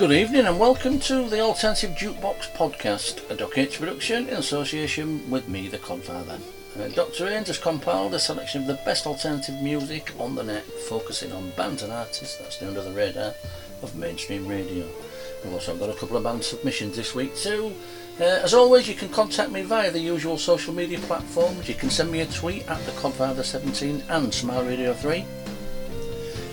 Good evening and welcome to the Alternative Jukebox Podcast, a Doc H production in association with me, the Codfather. Uh, Dr. Ains has compiled a selection of the best alternative music on the net, focusing on bands and artists that's under the radar of mainstream radio. We've also got a couple of band submissions this week too. Uh, as always, you can contact me via the usual social media platforms. You can send me a tweet at the Codfather17 and Smile Radio 3.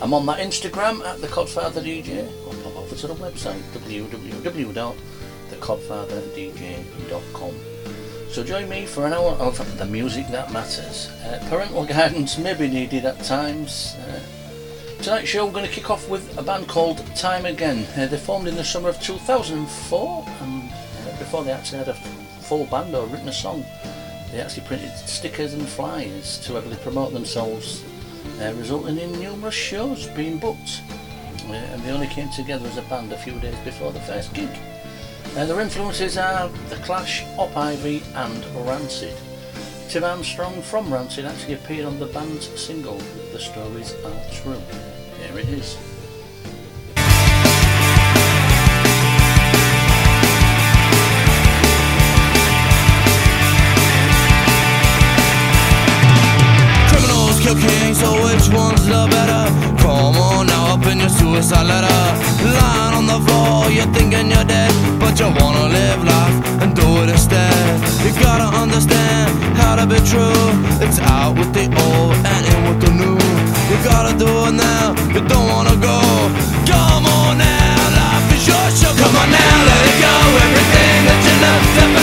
I'm on that Instagram at the Codfather DJ or to the website www.thecodfatherdj.com. So join me for an hour of the music that matters. Uh, parental guidance may be needed at times. Uh, tonight's show we're going to kick off with a band called Time Again. Uh, they formed in the summer of 2004 and uh, before they actually had a full band or written a song they actually printed stickers and flyers to heavily promote themselves uh, resulting in numerous shows being booked. Uh, and they only came together as a band a few days before the first gig. Uh, their influences are The Clash, Op Ivy and Rancid. Tim Armstrong from Rancid actually appeared on the band's single, The Stories Are True. Here it is. So which one's the better? Come on now, up in your suicide letter. Lying on the floor, you're thinking you're dead, but you wanna live life and do it instead. You gotta understand how to be true. It's out with the old and in with the new. You gotta do it now, you don't wanna go. Come on now, life is your show. Come on now, let it go. Everything that you love,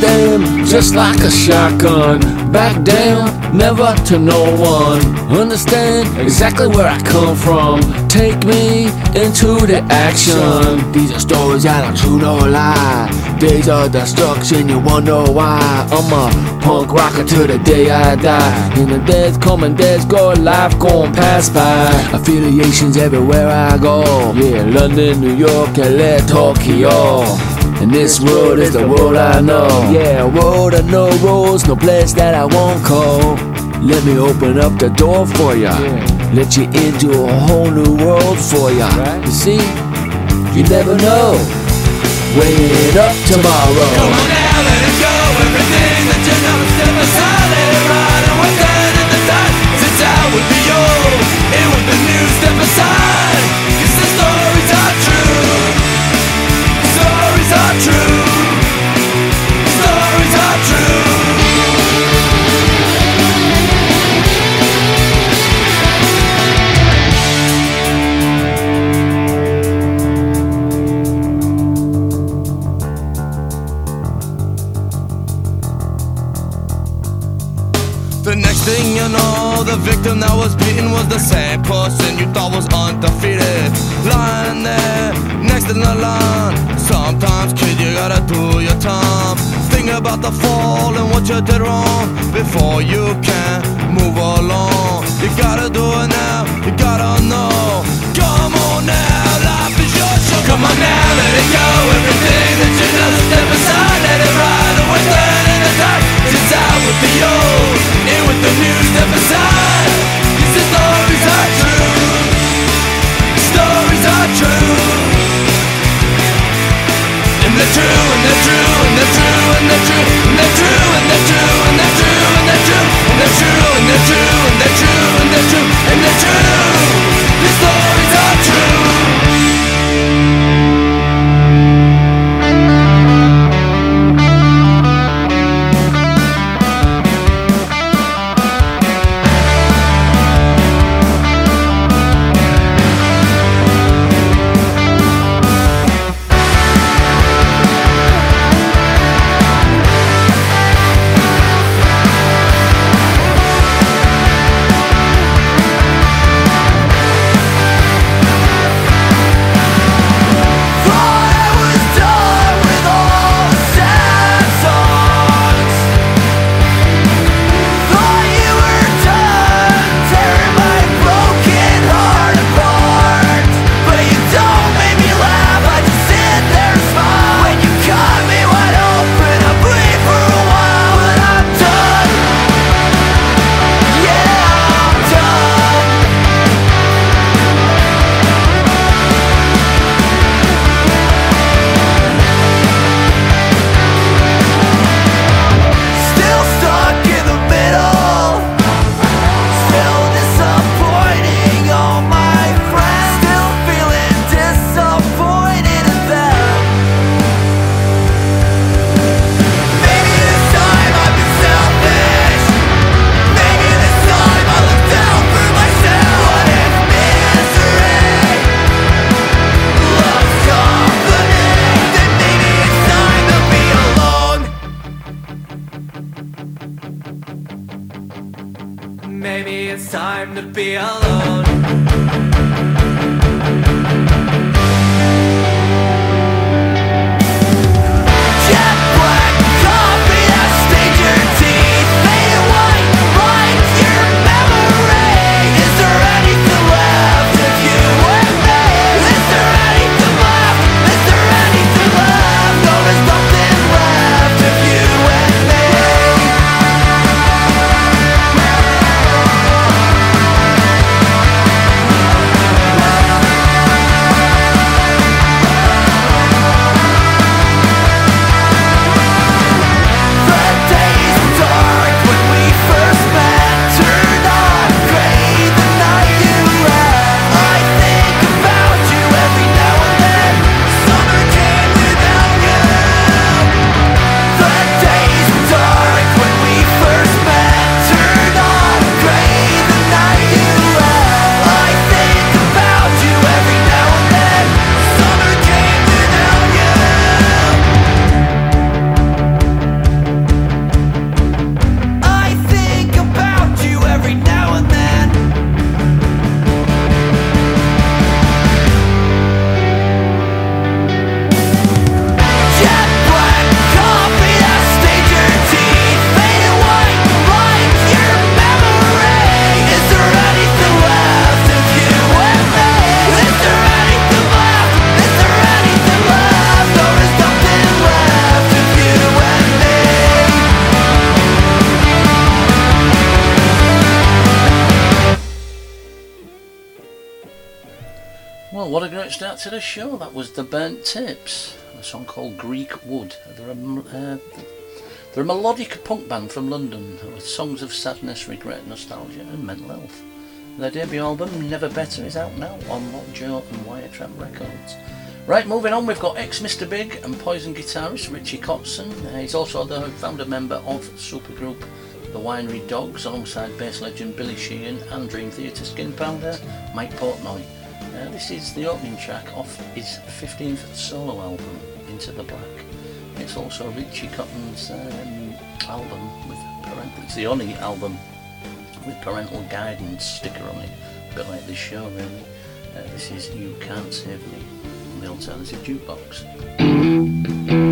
Them just like a shotgun. Back down, never to no one. Understand exactly where I come from. Take me into the action. These are stories that are true, no lie. Days of destruction, you wonder why. I'm a punk rocker to the day I die. In the days coming, days go, life gon' pass by. Affiliations everywhere I go. Yeah, London, New York, LA, Tokyo. And this world is the world I know. Yeah, a world of no rules, no place that I won't call. Let me open up the door for ya. Let you into a whole new world for ya. You see, you never know. Wait up tomorrow. Come on now, let it go. Everything that you know, step aside, let it ride. And what's done in the dark, sits out with the old, in with the new. Step aside, the victim that was beaten was the same person you thought was undefeated. Lying there, next in the line. Sometimes, kid, you gotta do your time. Think about the fall and what you did wrong before you can move along. You gotta do it now, What a to the show. That was The Burnt Tapes, a song called Greek Wood. They're a, uh, they're a melodic punk band from London with songs of sadness, regret, nostalgia, and mental health. Their debut album, Never Better, is out now on Lockjaw and Wiretap Records. Right, moving on, we've got ex Mr. Big and Poison guitarist Richie Kotzen. Uh, he's also the founder member of supergroup The Winery Dogs, alongside bass legend Billy Sheehan and Dream Theatre skin pounder Mike Portnoy. Uh, this is the opening track off his 15th solo album, Into the Black. It's also Richie Kotzen's um, album with parental. It's the only album with parental guidance sticker on it. A bit like this show, really. Uh, this is You Can't Save Me on the Alternative Jukebox.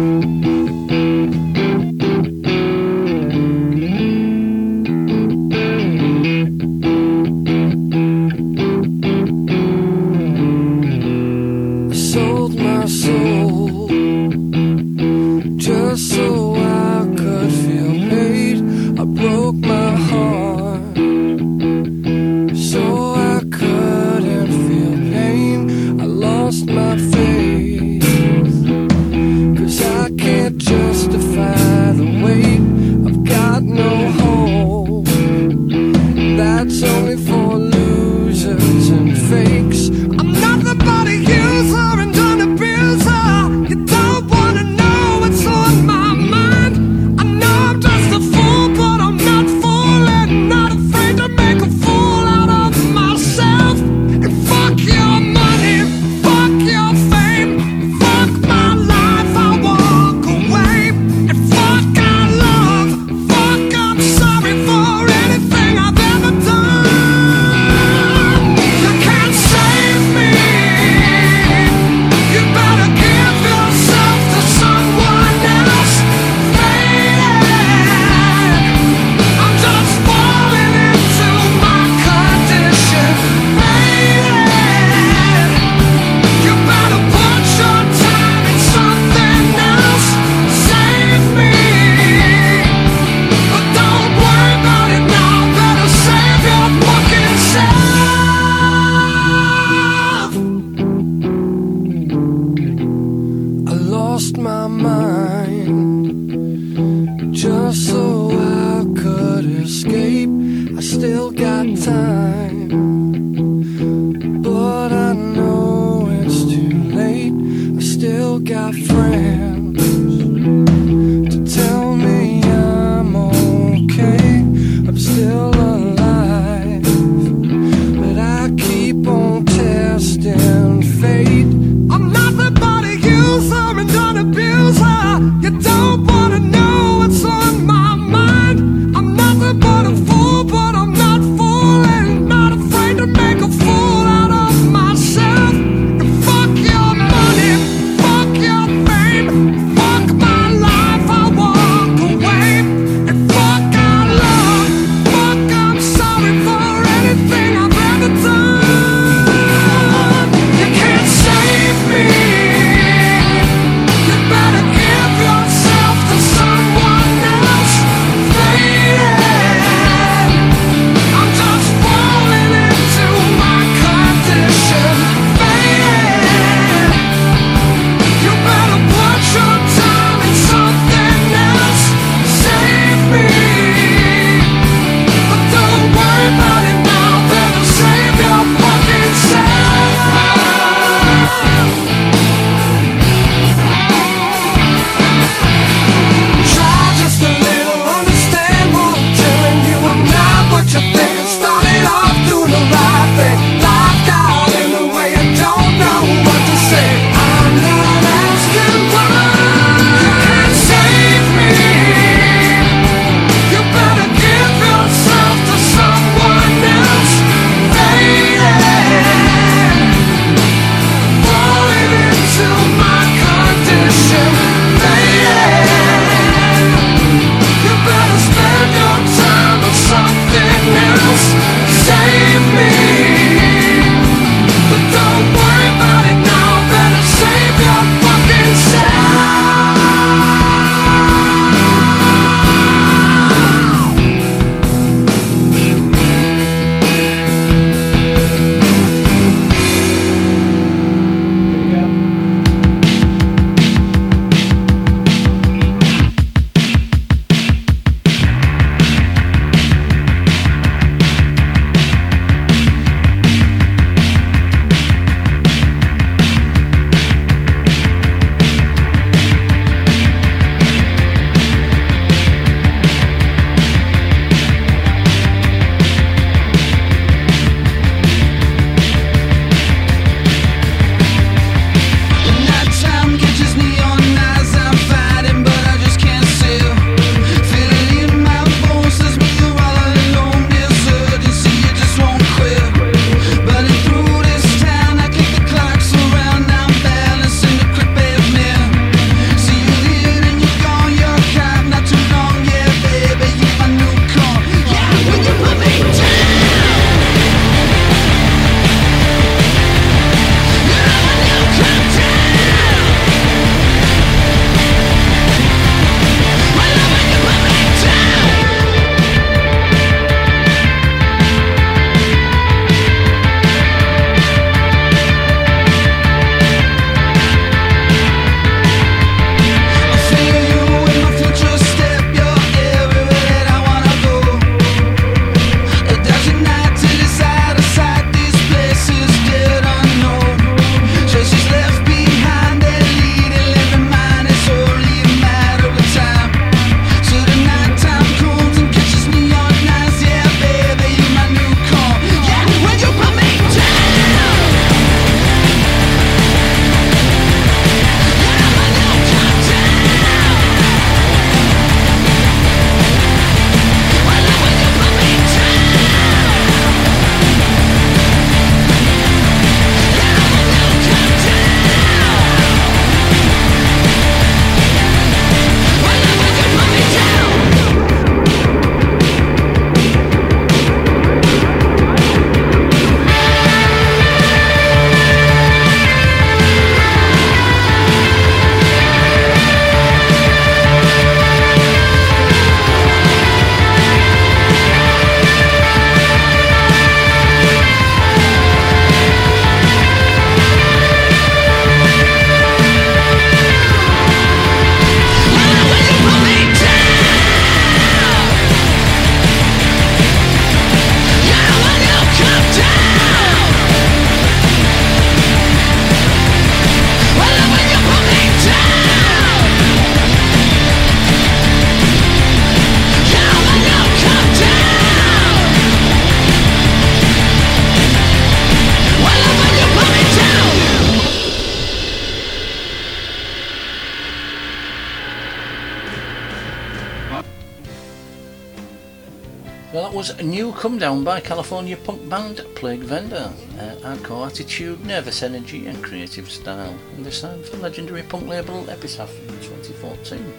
Come down by California punk band Plague Vendor. Uh, hardcore attitude, nervous energy, and creative style. And they signed for legendary punk label Epitaph in 2014.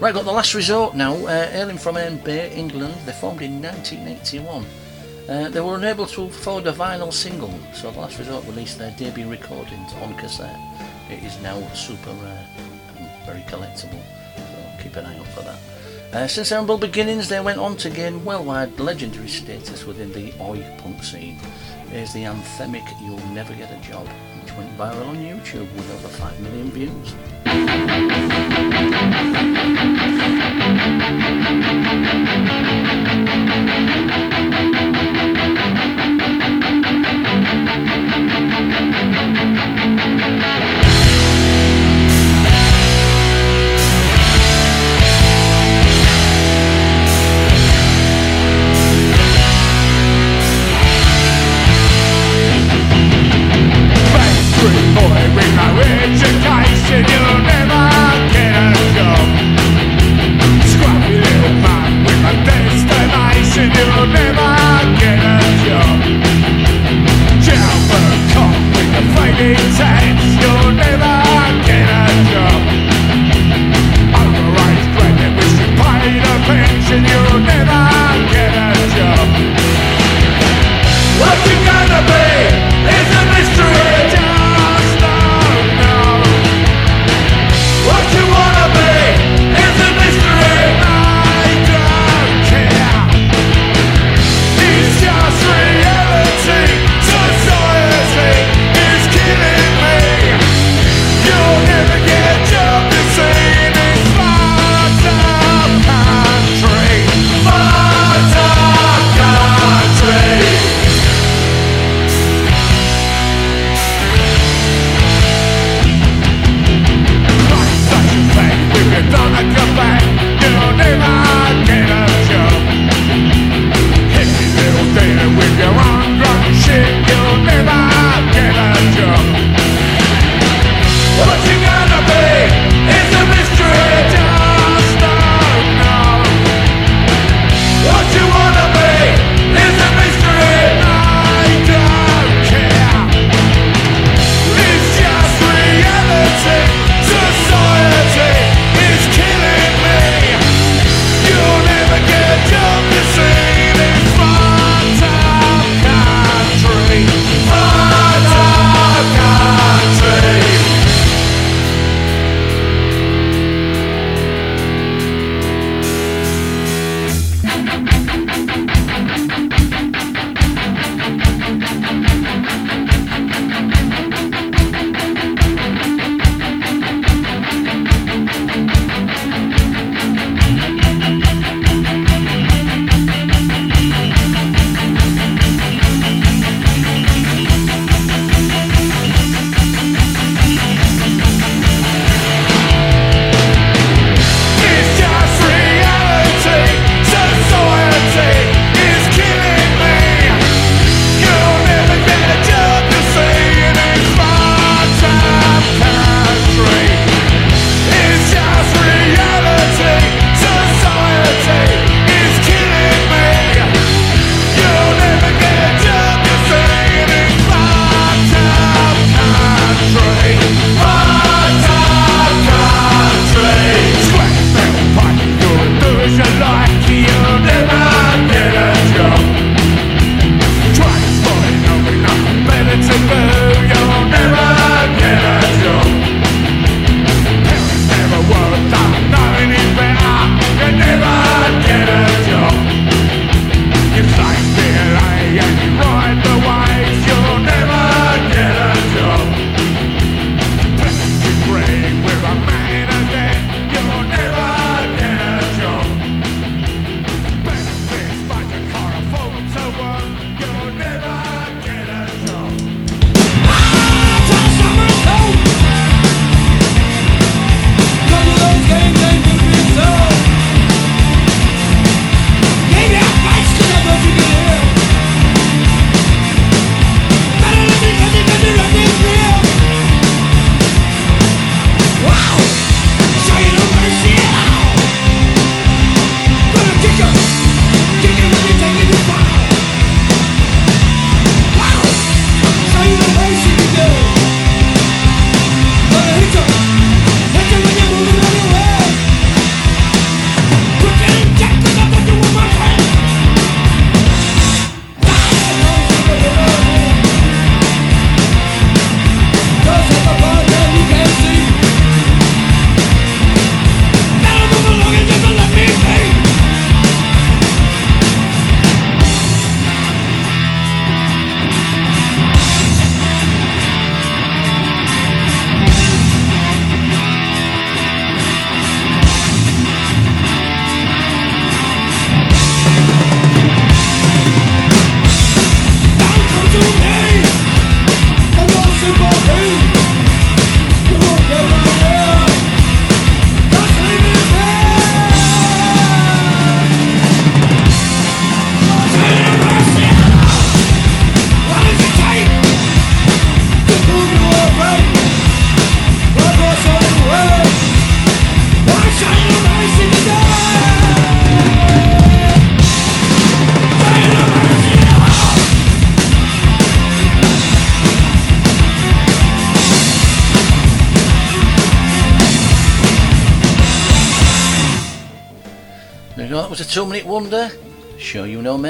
Right, got the last resort now. Uh, hailing from Herne Bay, England, they formed in 1981. Uh, they were unable to afford a vinyl single, so the last resort released their debut recordings on cassette. It is now super rare and very collectible, so keep an eye out for that. Uh, since their humble beginnings, they went on to gain worldwide legendary status within the Oi punk scene. Here's the anthemic You'll Never Get a Job, which went viral on YouTube with over 5 million views.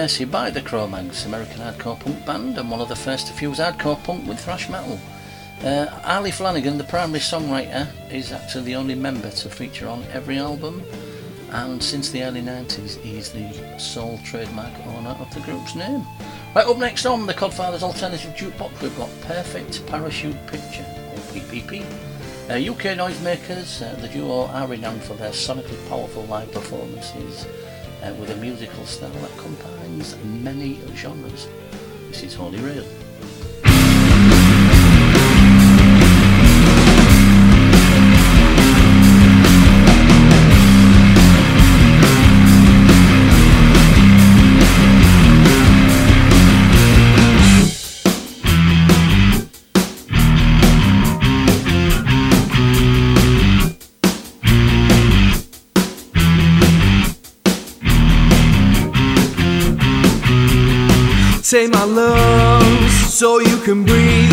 Mercy by the Cro-Mags, American hardcore punk band and one of the first to fuse hardcore punk with thrash metal. Uh, Harley Flanagan, the primary songwriter, is actually the only member to feature on every album and since the early 90s he's the sole trademark owner of the group's name. Right, up next on the Codfathers Alternative Jukebox we've got Perfect Parachute Picture, or PPP. Uh, UK noisemakers, uh, the duo are renowned for their sonically powerful live performances uh, with a musical style that combines many genres. This is Holy Rail. So you can breathe.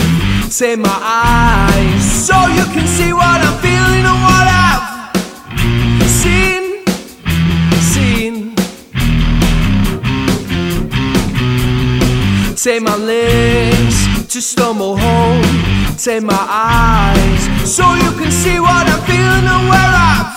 Take my eyes so you can see what I'm feeling and what I've seen. Seen. Take my legs to stumble home. Take my eyes so you can see what I'm feeling and where I've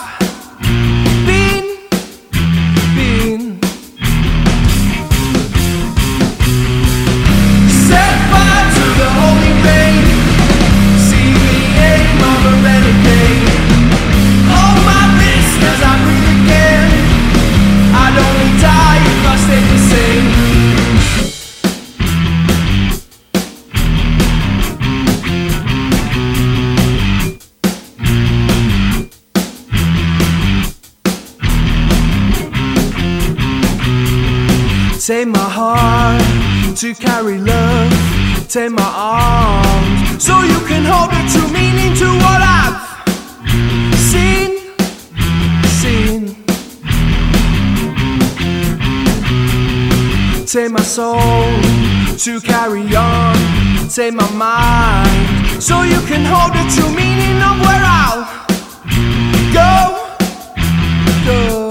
to carry love. Take my arms so you can hold the true meaning to what I've seen. Seen. Take my soul to carry on. Take my mind so you can hold the true meaning of where I'll go. Go.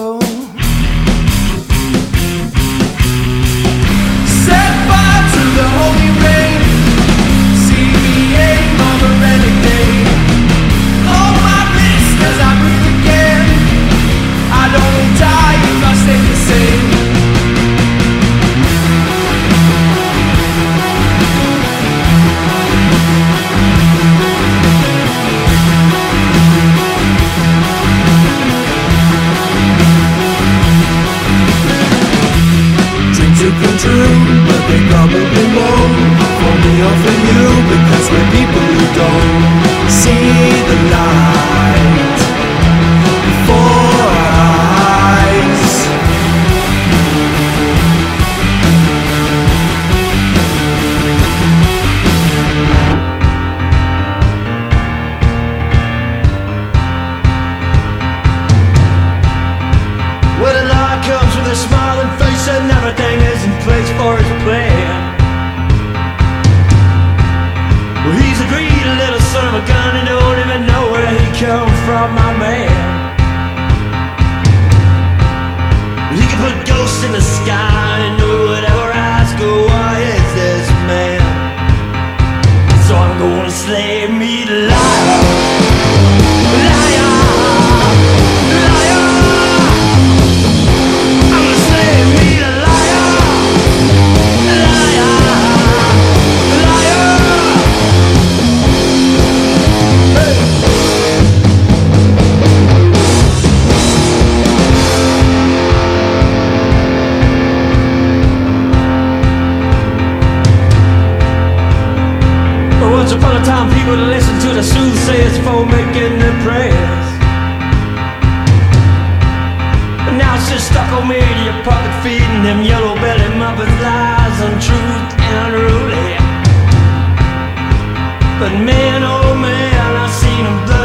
But man, oh man, I seen a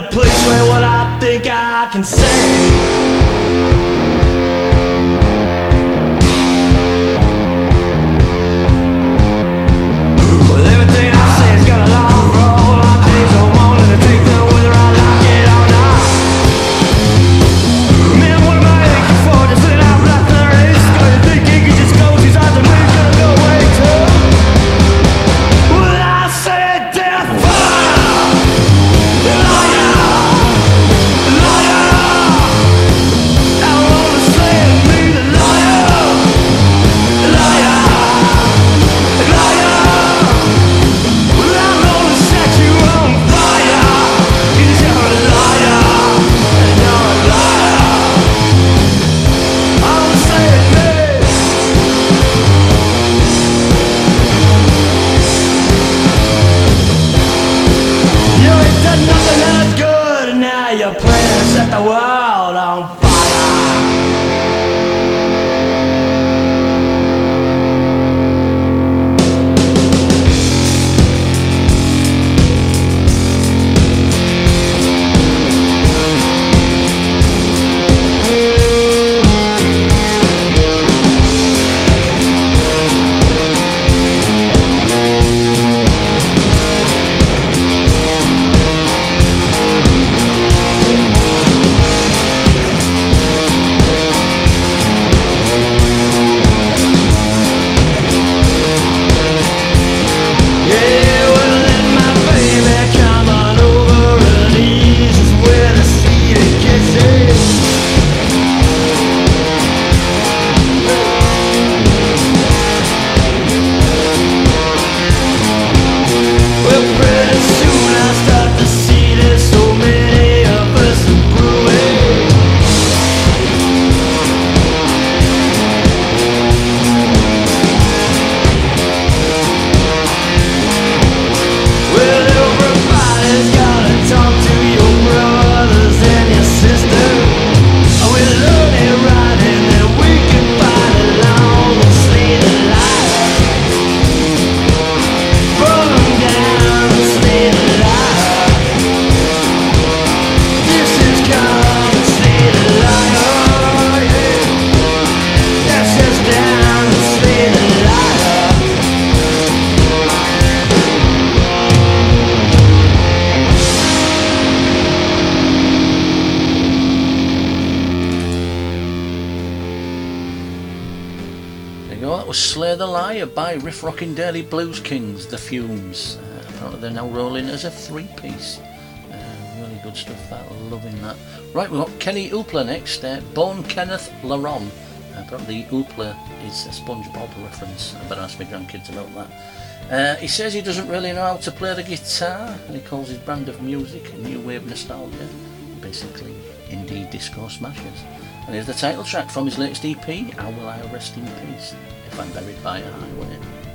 a place where what I think I can say. piece. Uh, really good stuff that, loving that. Right, we've got Kenny Hoopla next, uh, born Kenneth Laron. the Oopler is a SpongeBob reference. I better ask my grandkids about that. Uh, he says he doesn't really know how to play the guitar and he calls his brand of music New Wave Nostalgia, basically Indie Disco Smashers. And here's the title track from his latest EP, How Will I Rest in Peace If I'm Buried by a Highway.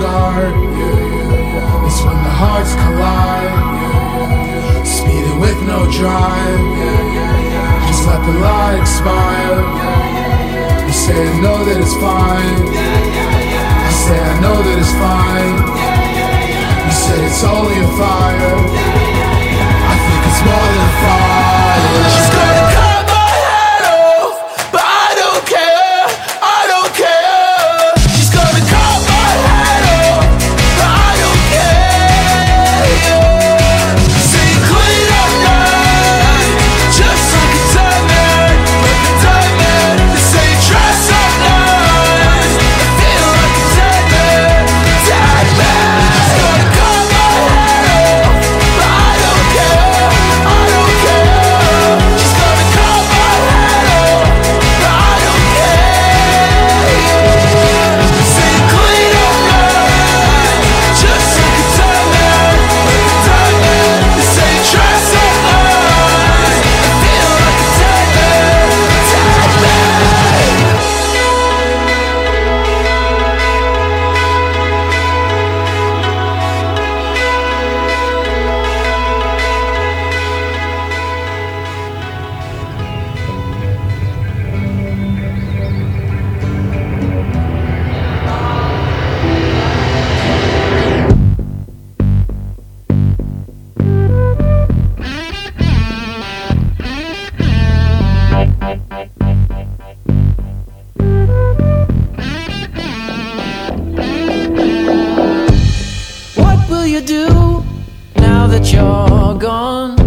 start. It's when the hearts collide. Speeding with no drive. Just let the light expire. You say I know that it's fine. I say I know that it's fine. You say it's only a fire. I think it's more than a fire. do now that you're gone.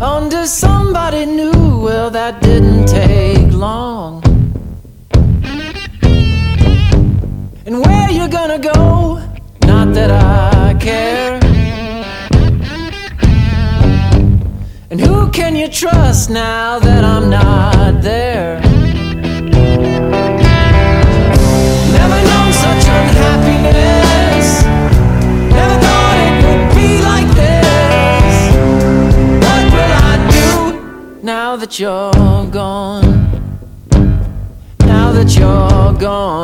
Under somebody new, well, that didn't take long. And where you gonna go? Not that I care. And who can you trust now that I'm not there? that you're gone, now that you're gone.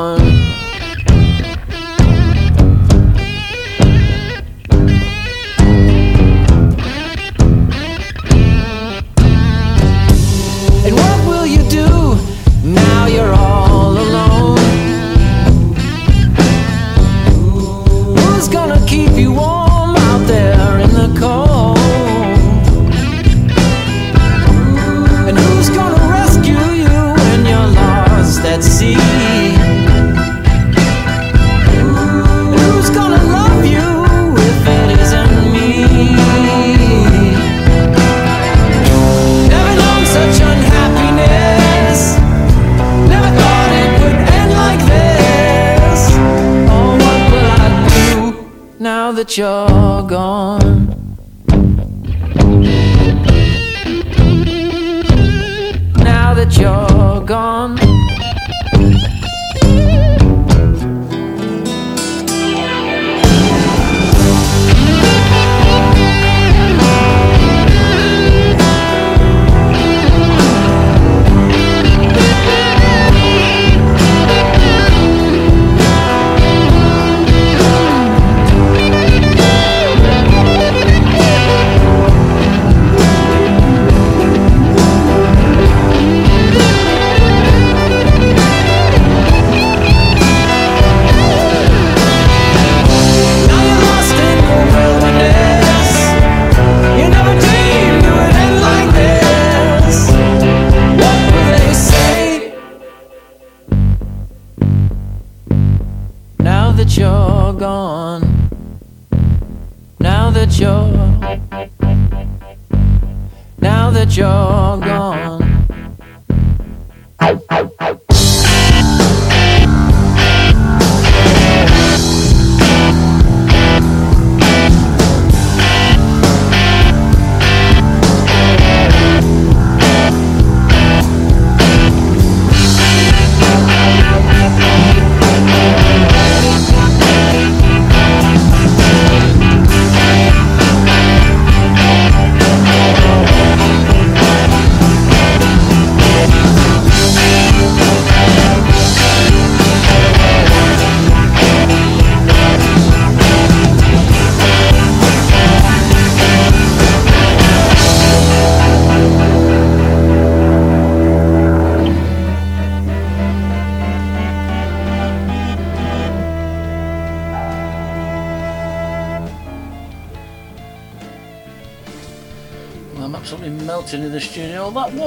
your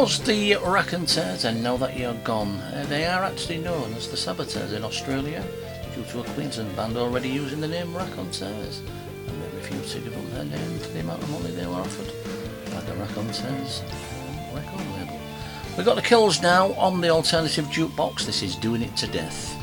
was the Raconteurs, and now that you're gone, uh, they are actually known as the Saboteurs in Australia due to a Queensland band already using the name Raconteurs, and they refused to give up their name for the amount of money they were offered by the Raconteurs record label. We've got the Kills now on the alternative jukebox. This is Doing It to Death.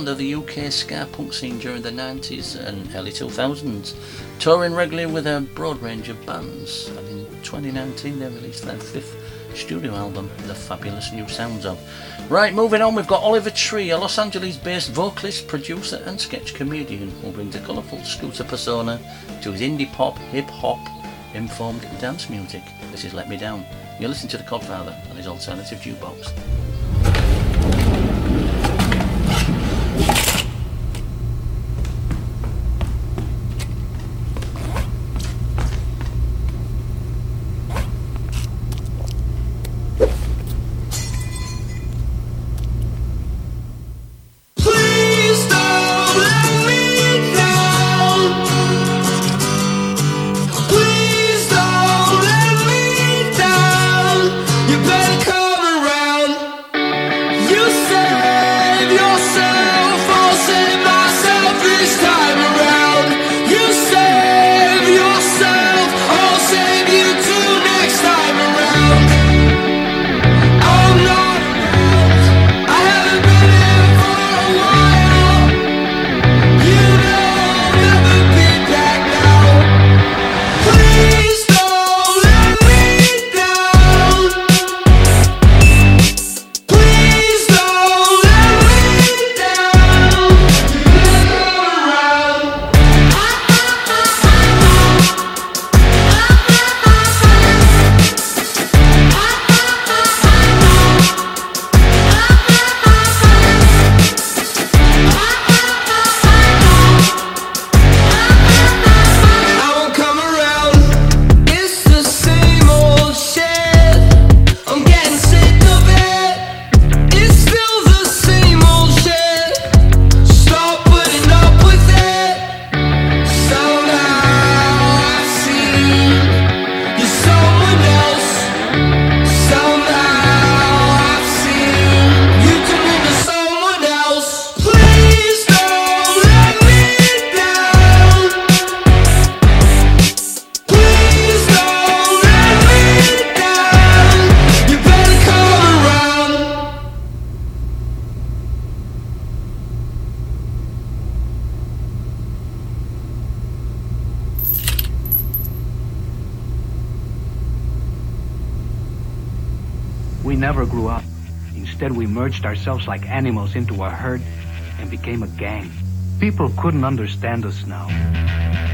founder of the UK ska punk scene during the 90s and early 2000s, touring regularly with a broad range of bands. And in 2019, they released their fifth studio album, The Fabulous New Sounds of. Right, moving on, we've got Oliver Tree, a Los Angeles based vocalist, producer, and sketch comedian who brings a colourful scooter persona to his indie pop, hip hop, informed dance music. This is Let Me Down. You listen to The Codfather and his alternative jukebox. merged ourselves like animals into a herd and became a gang. People couldn't understand us now.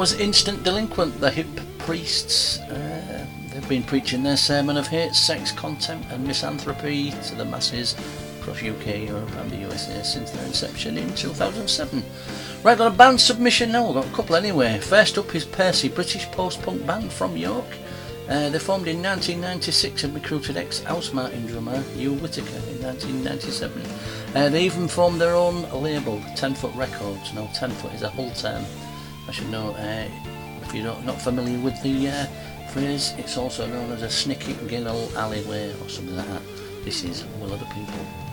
was Instant Delinquent, the hip priests. Uh, they've been preaching their sermon of hate, sex, contempt, and misanthropy to the masses across UK, Europe, and the USA since their inception in 2007. Right, got a band submission now. We've got a couple anyway. First up is Percy, British post punk band from York. Uh, they formed in 1996 and recruited ex Housemartin drummer Hugh Whitaker in 1997. Uh, they even formed their own label, 10 Foot Records. Now, 10 Foot is a whole term. I should know, uh, if you're not familiar with the uh, phrase, it's also known as a snicket ginnel alleyway or something like that. This is Will Other People.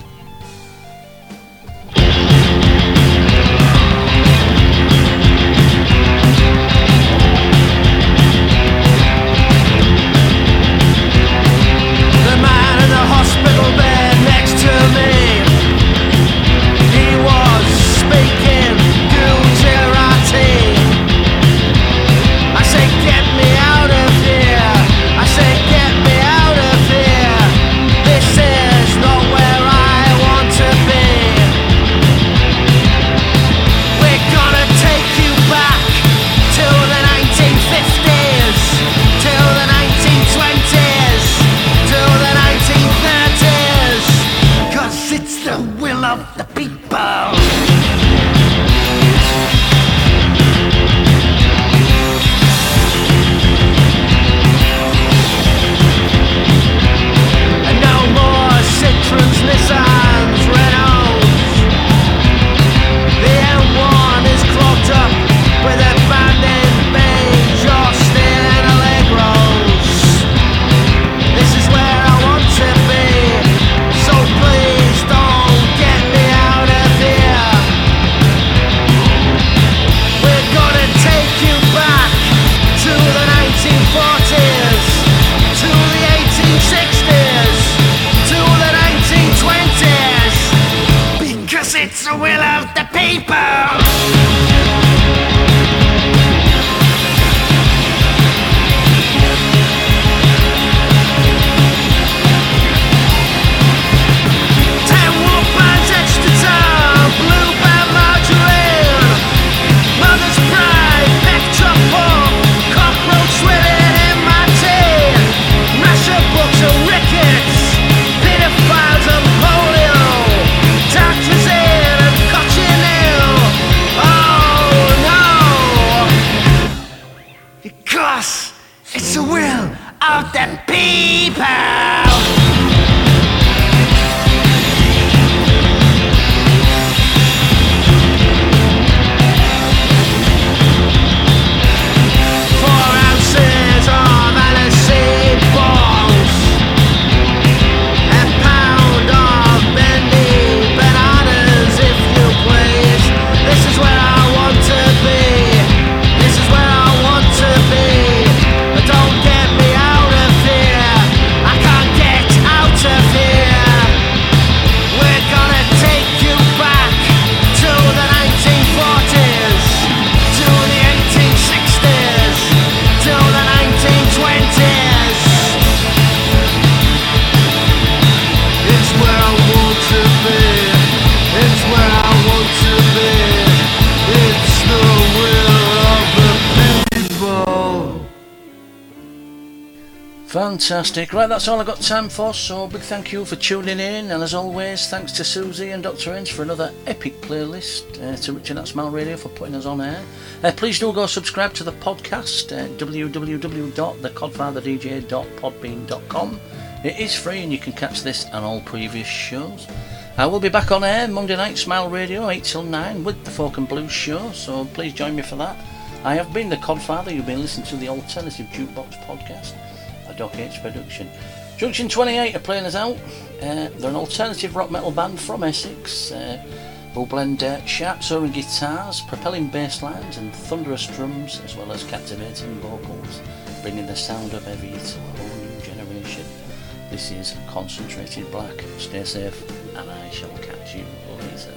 Fantastic. Right, that's all I've got time for. So, big thank you for tuning in. And as always, thanks to Susie and Dr. Ince for another epic playlist. Uh, to Richard at Smile Radio for putting us on air. Uh, please do go subscribe to the podcast at www.thecodfatherdj.podbean.com. It is free and you can catch this and all previous shows. I will be back on air Monday night, Smile Radio, 8 till 9, with the Folk and Blues show. So, please join me for that. I have been the Codfather. You've been listening to the Alternative Jukebox podcast Doc H production. Junction 28 are playing us out. Uh, they're an alternative rock metal band from Essex uh, who blend uh, sharp soaring guitars, propelling bass lines, and thunderous drums, as well as captivating vocals, bringing the sound of heavy to a whole new generation. This is Concentrated Black. Stay safe, and I shall catch you later.